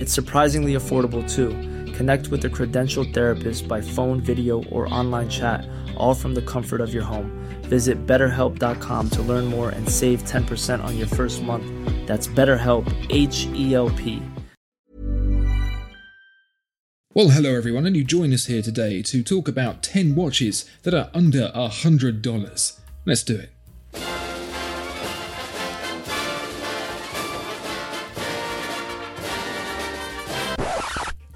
It's surprisingly affordable too. Connect with a credentialed therapist by phone, video, or online chat, all from the comfort of your home. Visit betterhelp.com to learn more and save 10% on your first month. That's BetterHelp, H E L P. Well, hello everyone, and you join us here today to talk about 10 watches that are under $100. Let's do it.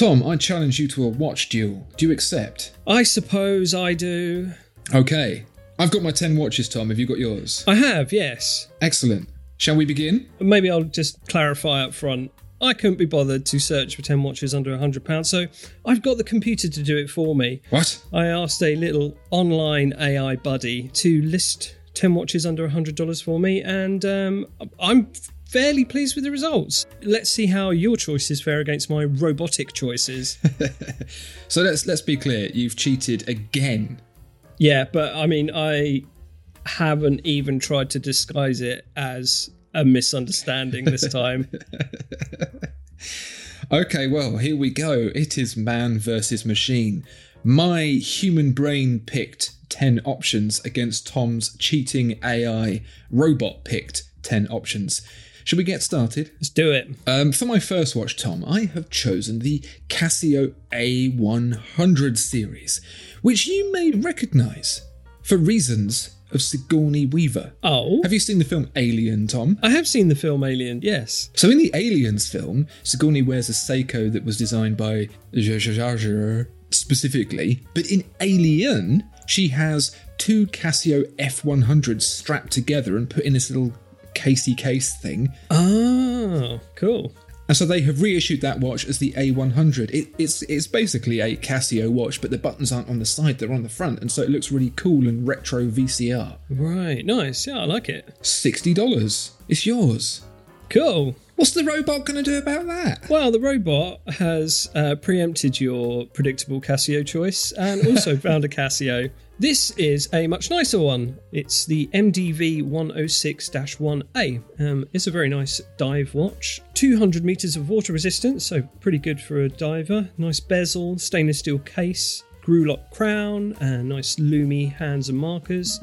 Tom, I challenge you to a watch duel. Do you accept? I suppose I do. Okay. I've got my 10 watches, Tom. Have you got yours? I have, yes. Excellent. Shall we begin? Maybe I'll just clarify up front. I couldn't be bothered to search for 10 watches under £100, so I've got the computer to do it for me. What? I asked a little online AI buddy to list 10 watches under $100 for me, and um, I'm fairly pleased with the results. Let's see how your choices fare against my robotic choices. So let's let's be clear. You've cheated again. yeah, but I mean, I haven't even tried to disguise it as a misunderstanding this time. Okay, well, here we go. It is man versus machine. My human brain picked 10 options against Tom's cheating AI robot picked 10 options. Should we get started? Let's do it. Um, for my first watch, Tom, I have chosen the Casio A100 series, which you may recognise for reasons of Sigourney Weaver. Oh, Have you seen the film Alien, Tom? I have seen the film Alien, yes. So in the Aliens film, Sigourney wears a Seiko that was designed by specifically, but in Alien, she has two Casio F100s strapped together and put in this little casey case thing. Oh, cool. And so they have reissued that watch as the A100. It, it's it's basically a Casio watch, but the buttons aren't on the side; they're on the front, and so it looks really cool and retro VCR. Right, nice. Yeah, I like it. Sixty dollars. It's yours. Cool. What's the robot going to do about that? Well, the robot has uh, preempted your predictable Casio choice and also found a Casio. This is a much nicer one. It's the MDV 106 1A. Um, it's a very nice dive watch. 200 meters of water resistance, so pretty good for a diver. Nice bezel, stainless steel case, screw lock crown, and nice loomy hands and markers.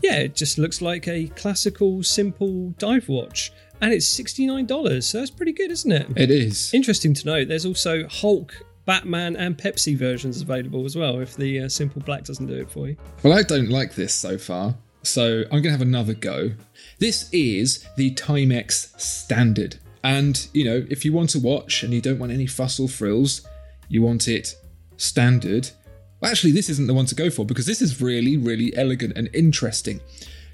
Yeah, it just looks like a classical, simple dive watch. And it's $69, so that's pretty good, isn't it? It is. Interesting to note, there's also Hulk, Batman, and Pepsi versions available as well if the uh, Simple Black doesn't do it for you. Well, I don't like this so far, so I'm going to have another go. This is the Timex Standard. And, you know, if you want to watch and you don't want any fuss or frills, you want it standard. Well, actually, this isn't the one to go for because this is really, really elegant and interesting.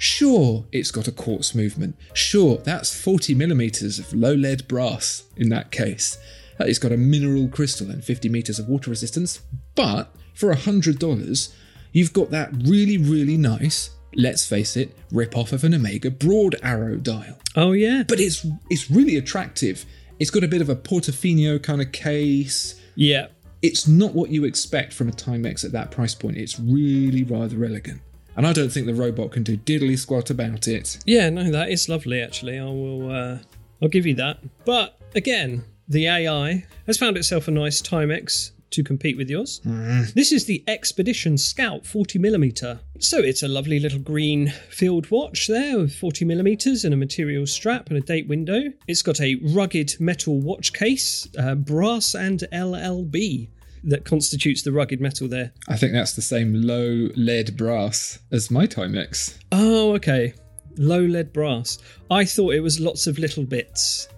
Sure, it's got a quartz movement. Sure, that's 40 millimeters of low lead brass in that case. It's got a mineral crystal and 50 meters of water resistance. But for $100, you've got that really, really nice, let's face it, rip off of an Omega broad arrow dial. Oh, yeah? But it's it's really attractive. It's got a bit of a Portofino kind of case. Yeah. It's not what you expect from a Timex at that price point. It's really rather elegant. And I don't think the robot can do diddly squat about it. Yeah, no, that is lovely, actually. I will, uh, I'll give you that. But again, the AI has found itself a nice Timex to compete with yours. This is the Expedition Scout 40mm. So it's a lovely little green field watch there with 40mm and a material strap and a date window. It's got a rugged metal watch case, uh, brass and LLB that constitutes the rugged metal there. I think that's the same low lead brass as my Timex. Oh, okay. Low lead brass. I thought it was lots of little bits.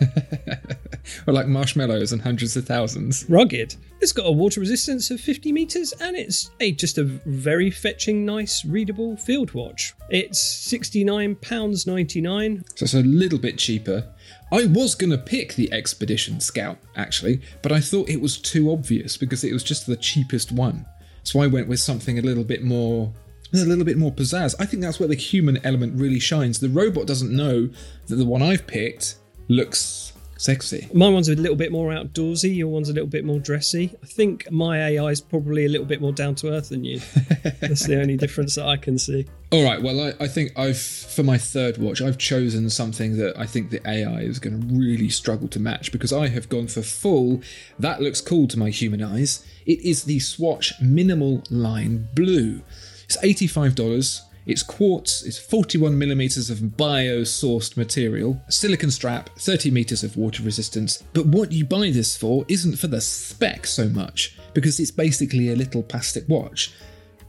or like marshmallows and hundreds of thousands. rugged. It's got a water resistance of 50 meters and it's a just a very fetching, nice, readable field watch. It's £69.99. So it's a little bit cheaper. I was going to pick the Expedition Scout, actually, but I thought it was too obvious because it was just the cheapest one. So I went with something a little bit more. A little bit more pizzazz. I think that's where the human element really shines. The robot doesn't know that the one I've picked looks sexy. My one's a little bit more outdoorsy, your one's a little bit more dressy. I think my AI is probably a little bit more down to earth than you. That's the only difference that I can see. All right. Well, I, I think I've for my third watch, I've chosen something that I think the AI is going to really struggle to match because I have gone for full. That looks cool to my human eyes. It is the Swatch Minimal Line Blue. It's eighty-five dollars. It's quartz, it's 41 millimeters of bio-sourced material, silicon strap, 30 meters of water resistance. But what you buy this for isn't for the spec so much, because it's basically a little plastic watch.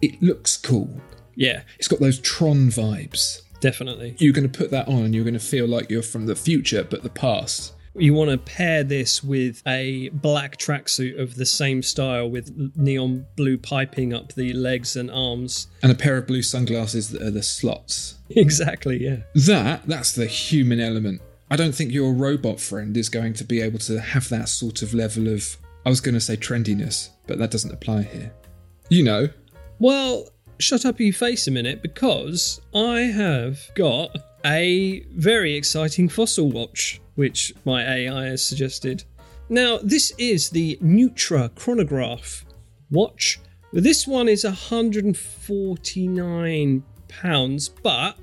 It looks cool. Yeah, It's got those Tron vibes. definitely. You're going to put that on and you're going to feel like you're from the future but the past. You want to pair this with a black tracksuit of the same style with neon blue piping up the legs and arms. And a pair of blue sunglasses that are the slots. Exactly, yeah. That, that's the human element. I don't think your robot friend is going to be able to have that sort of level of, I was going to say trendiness, but that doesn't apply here. You know, Well, shut up your face a minute because I have got a very exciting fossil watch, which my AI has suggested. Now, this is the Neutra chronograph watch. This one is 149 pounds, but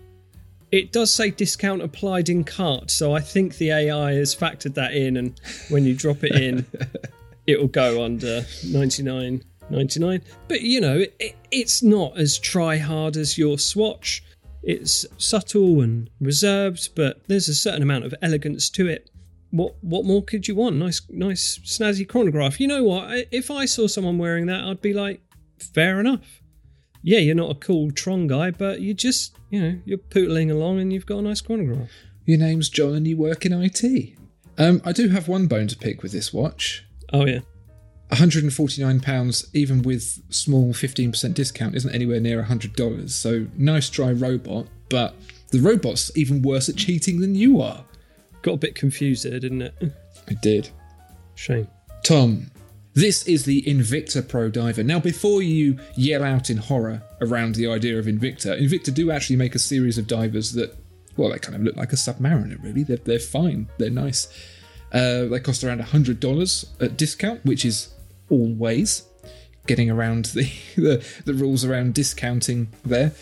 it does say discount applied in cart, so I think the AI has factored that in, and when you drop it in, it will go under 99 99 but you know it, it's not as try hard as your swatch it's subtle and reserved but there's a certain amount of elegance to it. What what more could you want? Nice nice snazzy chronograph. You know what? If i saw someone wearing that i'd be like fair enough. Yeah you're not a cool tron guy but you just you know you're pootling along and you've got a nice chronograph. Your name's John and you work in IT. Um, I do have one bone to pick with this watch. oh yeah 149 pounds even with small 15% discount isn't anywhere near $100 so nice dry robot but the robot's even worse at cheating than you are. Got a bit confused there didn't it? I did. Shame. Tom this is the invicta pro diver. Now before you yell out in horror around the idea of invicta invicta do actually make a series of divers that well they kind of look like a submariner really. They're, they're fine. They're nice. Uh, they cost around $100 at discount which is always getting around the, the the rules around discounting there.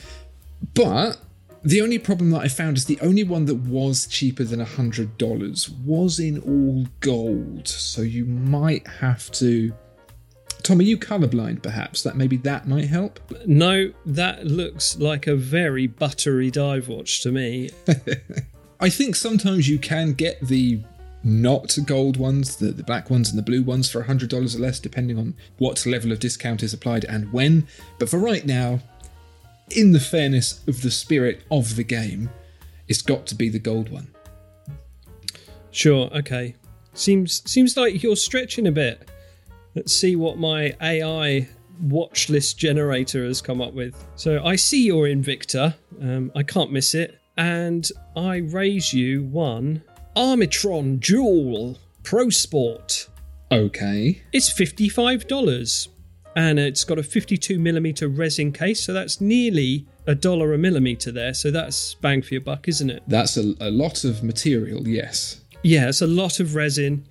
But the only problem that I found is the only one that was cheaper than hundred dollars was in all gold. So you might have to. Tom, are you colorblind? Perhaps that maybe that might help. No, that looks like a very buttery dive watch to me. I think sometimes you can get the not gold ones, the, the black ones and the blue ones for $100 or less, depending on what level of discount is applied and when. But for right now, in the fairness of the spirit of the game, it's got to be the gold one. Sure, okay. Seems seems like you're stretching a bit. Let's see what my AI watch list generator has come up with. So I see your Invicta. Um, I can't miss it, and I raise you one Armitron Dual Pro Sport. Okay. It's fifty-five dollars, and it's got a fifty-two millimeter resin case, so that's nearly a dollar a millimeter there. So that's bang for your buck, isn't it? That's a, a lot of material, yes. Yeah, it's a lot of resin,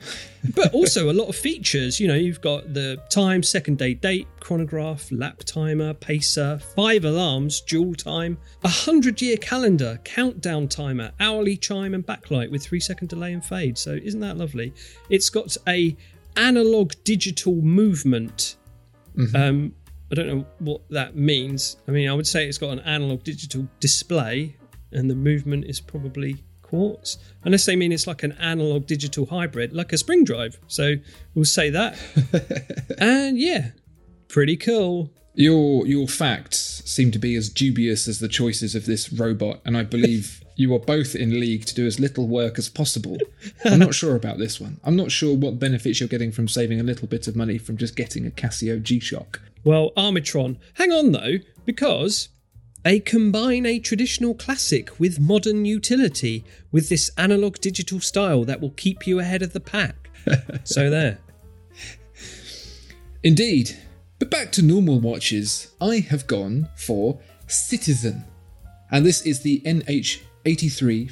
but also a lot of features. You know, you've got the time, second day date, chronograph, lap timer, pacer, five alarms, dual time, a hundred year calendar, countdown timer, hourly chime, and backlight with three second delay and fade. So isn't that lovely? It's got a analog digital movement. Um, I don't know what that means. I mean, I would say it's got an analog digital display, and the movement is probably quartz, unless they mean it's like an analog digital hybrid, like a spring drive. So we'll say that. and yeah, pretty cool. Your your facts seem to be as dubious as the choices of this robot, and I believe You are both in league to do as little work as possible. I'm not sure about this one. I'm not sure what benefits you're getting from saving a little bit of money from just getting a Casio G Shock. Well, Armitron. Hang on though, because they combine a traditional classic with modern utility with this analog digital style that will keep you ahead of the pack. so there. Indeed. But back to normal watches, I have gone for Citizen. And this is the NH8350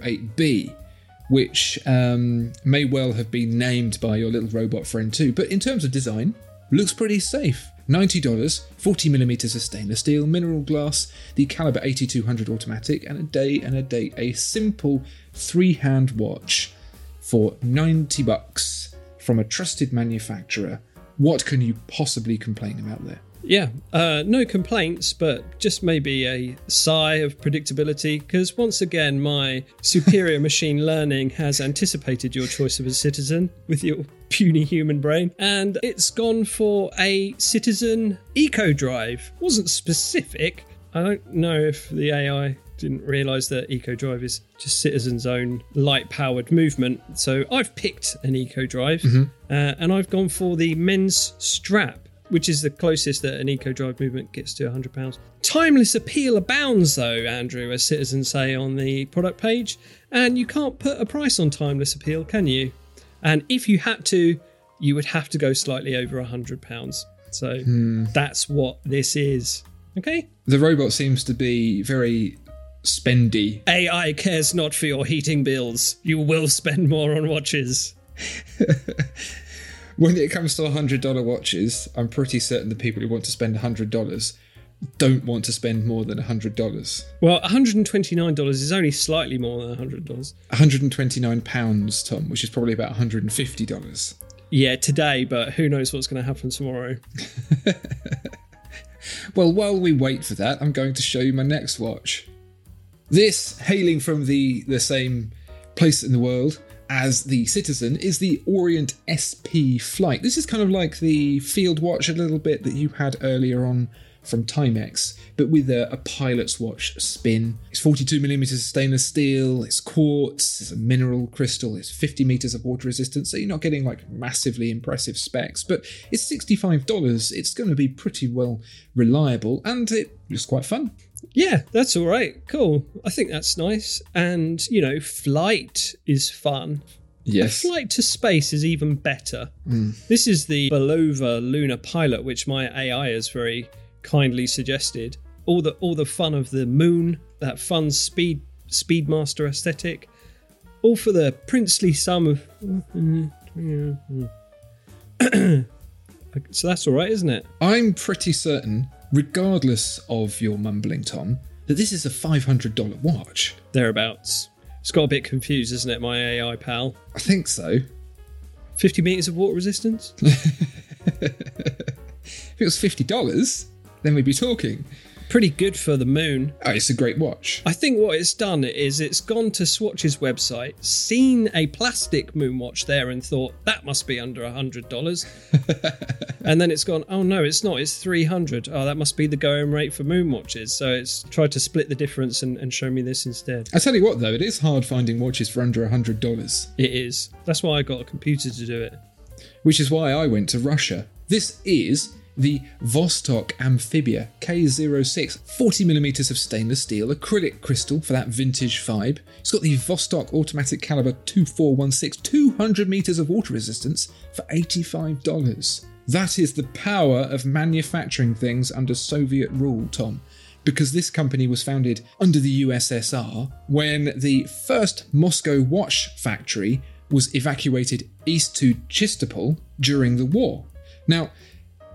08B, which um, may well have been named by your little robot friend too. But in terms of design, looks pretty safe. $90, 40mm of stainless steel, mineral glass, the caliber 8200 automatic, and a day and a date. A simple three hand watch for 90 bucks from a trusted manufacturer. What can you possibly complain about there? Yeah, uh, no complaints, but just maybe a sigh of predictability because once again, my superior machine learning has anticipated your choice of a citizen with your puny human brain, and it's gone for a citizen eco drive. Wasn't specific. I don't know if the AI didn't realize that eco drive is just citizens own light powered movement so i've picked an eco drive uh, and i've gone for the men's strap which is the closest that an eco drive movement gets to £100. Timeless appeal abounds, though, Andrew, as citizens say on the product page, and you can't put a price on timeless appeal, can you? And if you had to, you would have to go slightly over £100. So hmm. that's what this is. Okay? The robot seems to be very spendy. AI cares not for your heating bills. You will spend more on watches. When it comes to $100 watches, I'm pretty certain the people who want to spend $100 don't want to spend more than $100. Well, $129 is only slightly more than $100. 129 pounds, Tom, which is probably about $150. Yeah, today, but who knows what's going to happen tomorrow. Well, while we wait for that, I'm going to show you my next watch. This, hailing from the, the same place in the world as the Citizen, is the Orient SP Flight. This is kind of like the field watch a little bit that you had earlier on from Timex, but with a, a pilot's watch spin. It's 42 millimeters of stainless steel, it's quartz, it's a mineral crystal, it's 50 meters of water resistance, so you're not getting like massively impressive specs, but it's $65. It's going to be pretty well reliable and it looks quite fun. Yeah, that's all right. Cool. I think that's nice. And, you know, flight is fun. Yes. Flight to space is even better. Hmm. This is the Bulova lunar pilot, which my AI has very kindly suggested. All the all the fun of the moon, that fun speed speedmaster aesthetic, all for the princely sum of. so that's all right, isn't it? I'm pretty certain, regardless of your mumbling, Tom, that this is a $500 watch. Thereabouts. It's got a bit confused, isn't it, my AI pal? I think so. 50 meters of water resistance? If it was $50, then we'd be talking. Pretty good for the moon. Oh, it's a great watch. I think what it's done is it's gone to Swatch's website, seen a plastic moon watch there, and thought that must be under a hundred dollars. and then it's gone, oh no, it's not. It's three hundred. Oh, that must be the going rate for moon watches. So it's tried to split the difference and, and show me this instead. I tell you what, though, it is hard finding watches for under a $100, It is. That's why I got a computer to do it. which is why I went to Russia. This is the Vostok Amphibia K06, 40mm of stainless steel, acrylic crystal for that vintage vibe. It's got the Vostok automatic caliber 2416, 200 meters of water resistance for $85. That is the power of manufacturing things under Soviet rule, Tom. Because this company was founded under the USSR when the first Moscow watch factory was evacuated east to Chistopol during the war. Now,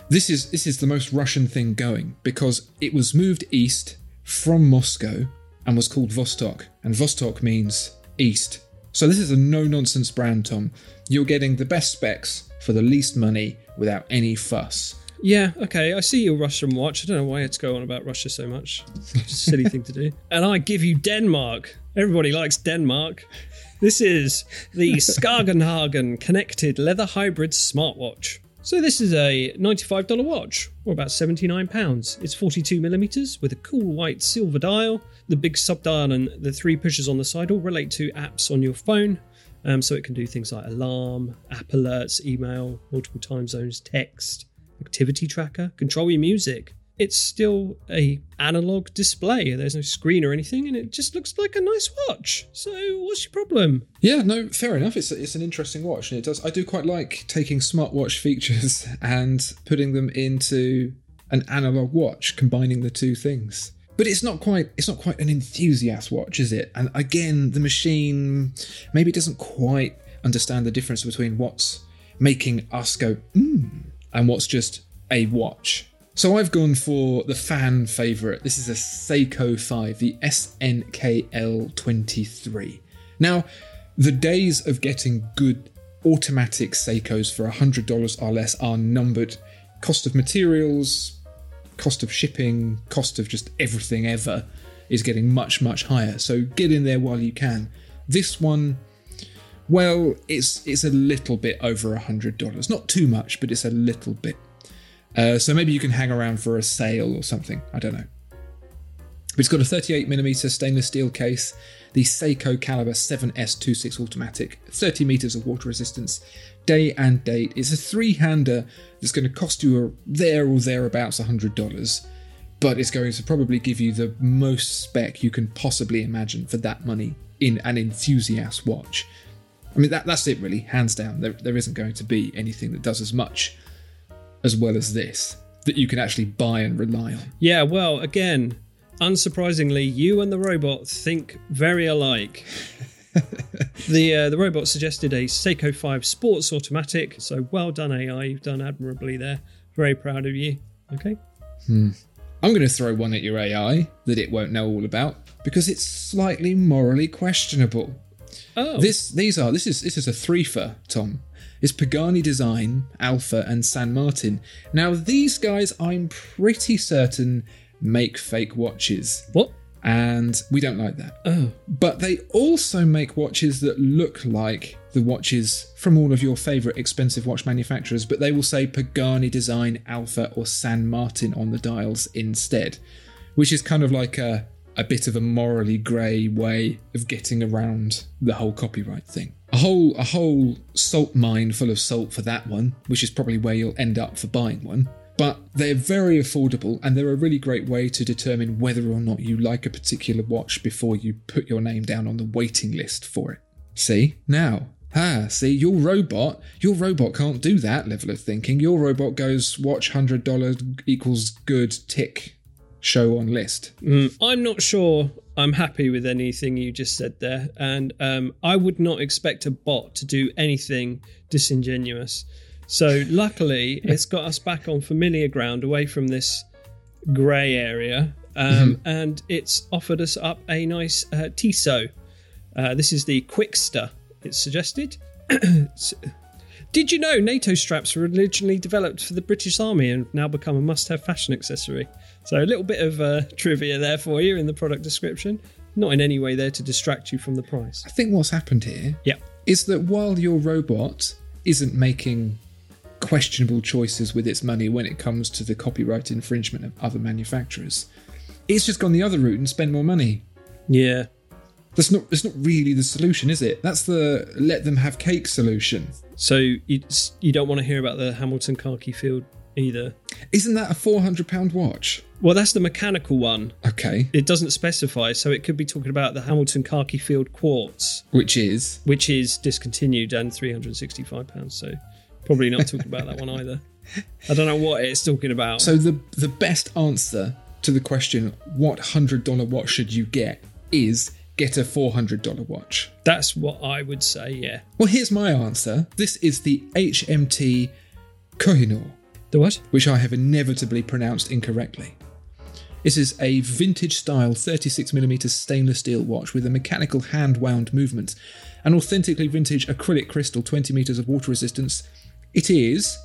this is this is the most Russian thing going because it was moved east from Moscow and was called Vostok, and Vostok means east. So this is a no-nonsense brand, Tom. You're getting the best specs for the least money without any fuss. Yeah, okay, I see your Russian watch. I don't know why it's going on about Russia so much. It's a silly thing to do. And I give you Denmark. Everybody likes Denmark. This is the Skagen Hagen connected leather hybrid smartwatch. So this is a $95 watch, or about £79. It's 42mm with a cool white silver dial. The big subdial and the three pushers on the side all relate to apps on your phone. Um, so it can do things like alarm, app alerts, email, multiple time zones, text, activity tracker, control your music. It's still a analog display. There's no screen or anything, and it just looks like a nice watch. So what's your problem? Yeah, no, fair enough. It's it's an interesting watch, and it does. I do quite like taking smartwatch features and putting them into an analog watch, combining the two things. But it's not quite it's not quite an enthusiast watch, is it? And again, the machine maybe doesn't quite understand the difference between what's making us go mm and what's just a watch. So I've gone for the fan favourite. This is a Seiko 5, the SNKL23. Now, the days of getting good automatic Seikos for $100 or less are numbered. Cost of materials, cost of shipping, cost of just everything ever is getting much, much higher. So get in there while you can. This one, well, it's it's a little bit over $100. Not too much, but it's a little bit. Uh, so maybe you can hang around for a sale or something. I don't know. But it's got a 38mm stainless steel case, the Seiko Caliber 7S26 automatic, 30 meters of water resistance, day and date. It's a three-hander that's going to cost you a, there or thereabouts $100, but it's going to probably give you the most spec you can possibly imagine for that money in an enthusiast watch. I mean, that, that's it really, hands down. There, there isn't going to be anything that does as much as well as this that you can actually buy and rely on. Yeah, well, again, unsurprisingly, you and the robot think very alike. the uh, the robot suggested a Seiko 5 Sports Automatic, so well done AI, you've done admirably there. Very proud of you. Okay. Hmm. I'm going to throw one at your AI that it won't know all about because it's slightly morally questionable. Oh, This these are this is this is a threefer, Tom. It's Pagani Design, Alpha, and San Martin. Now these guys, I'm pretty certain, make fake watches, what? and we don't like that. Oh, But they also make watches that look like the watches from all of your favourite expensive watch manufacturers, but they will say Pagani Design, Alpha, or San Martin on the dials instead, which is kind of like a, a bit of a morally grey way of getting around the whole copyright thing. A whole a whole salt mine full of salt for that one, which is probably where you'll end up for buying one. But they're very affordable and they're a really great way to determine whether or not you like a particular watch before you put your name down on the waiting list for it. See? Now, ah, see, your robot, your robot can't do that level of thinking. Your robot goes, watch $100 equals good, tick, show on list. Mm, I'm not sure I'm happy with anything you just said there, and um, I would not expect a bot to do anything disingenuous. So, luckily, it's got us back on familiar ground away from this grey area, um, and it's offered us up a nice uh, Tissot. Uh, this is the Quickster, it's suggested. Did you know NATO straps were originally developed for the British Army and now become a must have fashion accessory? So, a little bit of uh, trivia there for you in the product description. Not in any way there to distract you from the price. I think what's happened here Yeah. is that while your robot isn't making questionable choices with its money when it comes to the copyright infringement of other manufacturers, it's just gone the other route and spent more money. Yeah. That's not that's not really the solution, is it? That's the let them have cake solution. So, you, you don't want to hear about the Hamilton khaki field either. Isn't that a four hundred pound watch? Well, that's the mechanical one. Okay. It doesn't specify, so it could be talking about the Hamilton khaki field quartz, Which is which is discontinued and £365. So, probably not talking about that one either. I don't know what it's talking about. so the the best answer to the question what hundred dollar watch should you get is get a four hundred dollar watch. That's what I would say, yeah. Well, here's my answer. This is the HMT Kohinoor. The what? which I have inevitably pronounced incorrectly. This is a vintage style 36mm stainless steel watch with a mechanical hand wound movement, an authentically vintage acrylic crystal 20 meters of water resistance. It is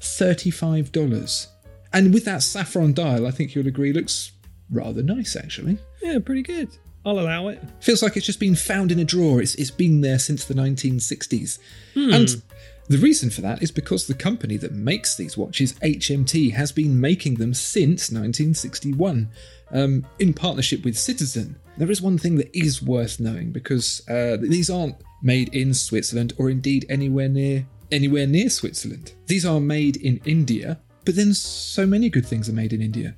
$35. And with that saffron dial, I think you'll agree looks rather nice actually. Yeah, pretty good. I'll allow it. Feels like it's just been found in a drawer. It's, it's been there since the 1960s. And the reason for that is because the company that makes these watches, HMT, has been making them since 1961 um, in partnership with Citizen. There is one thing that is worth knowing because uh, these aren't made in Switzerland or indeed anywhere near anywhere near Switzerland. These are made in India, but then so many good things are made in India.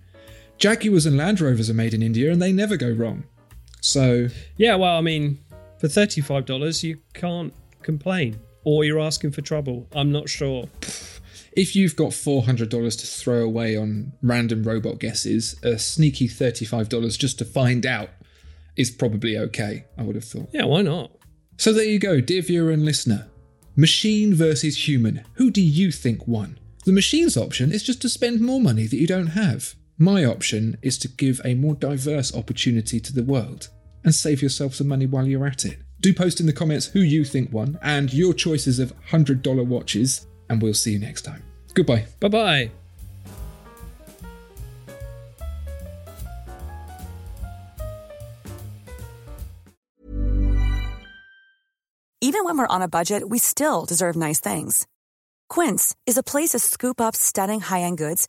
Jaguars and Land Rovers are made in India and they never go wrong. So Yeah, well, I mean, for $35, you can't complain. Or you're asking for trouble. I'm not sure. if you've got $400 to throw away on random robot guesses, a sneaky $35 just to find out is probably okay, I would have thought. Yeah, why not? So there you go, dear viewer and listener. Machine versus human. Who do you think won? The machine's option is just to spend more money that you don't have. My option is to give a more diverse opportunity to the world and save yourself some money while you're at it. Do post in the comments who you think won and your choices of $100 watches, and we'll see you next time. Goodbye. Bye bye. Even when we're on a budget, we still deserve nice things. Quince is a place to scoop up stunning high end goods